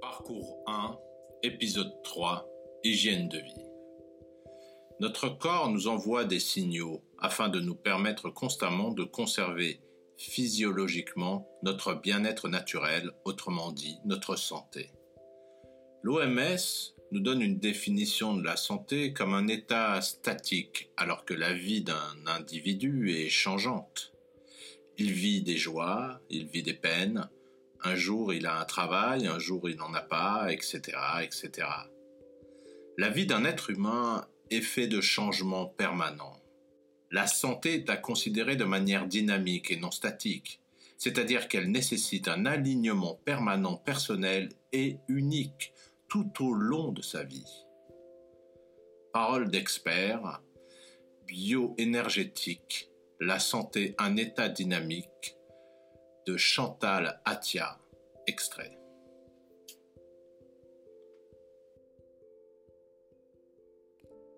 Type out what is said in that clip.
Parcours 1, épisode 3, hygiène de vie. Notre corps nous envoie des signaux afin de nous permettre constamment de conserver physiologiquement notre bien-être naturel, autrement dit notre santé. L'OMS nous donne une définition de la santé comme un état statique alors que la vie d'un individu est changeante. Il vit des joies, il vit des peines, un jour il a un travail, un jour il n'en a pas, etc., etc. La vie d'un être humain est faite de changements permanents. La santé est à considérer de manière dynamique et non statique, c'est-à-dire qu'elle nécessite un alignement permanent personnel et unique tout au long de sa vie. Parole d'expert, bioénergétique, la santé un état dynamique de Chantal Atia, extrait.